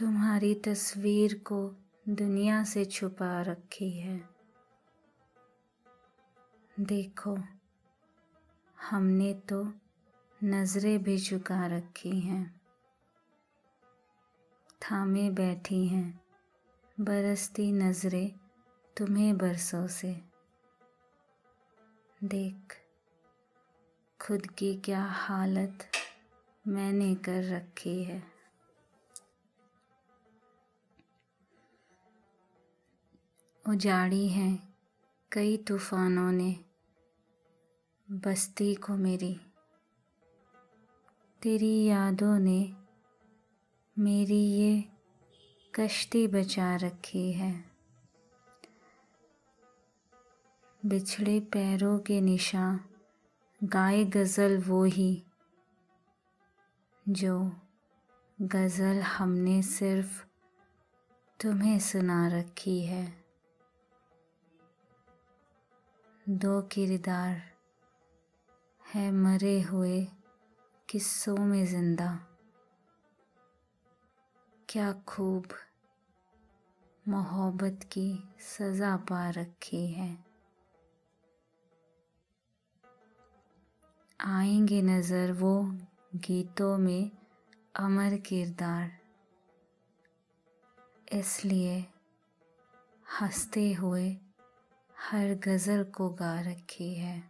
तुम्हारी तस्वीर को दुनिया से छुपा रखी है। देखो, हमने तो नज़रें भी झुका रखी हैं। थामे बैठी हैं, बरसती नज़रें तुम्हें बरसों से। देख, खुद की क्या हालत मैंने कर रखी है। उजाड़ी है कई तूफानों ने बस्ती को मेरी। तेरी यादों ने मेरी ये कश्ती बचा रखी है। बिछड़े पैरों के निशान, गाए गज़ल वो ही जो गज़ल हमने सिर्फ़ तुम्हें सुना रखी है। दो किरदार है मरे हुए किस्सों में ज़िंदा। क्या खूब मोहब्बत की सज़ा पा रखी है। आएँगे नज़र वो गीतों में अमर किरदार। इसलिए हँसते हुए हर गज़ल को गा रखी है।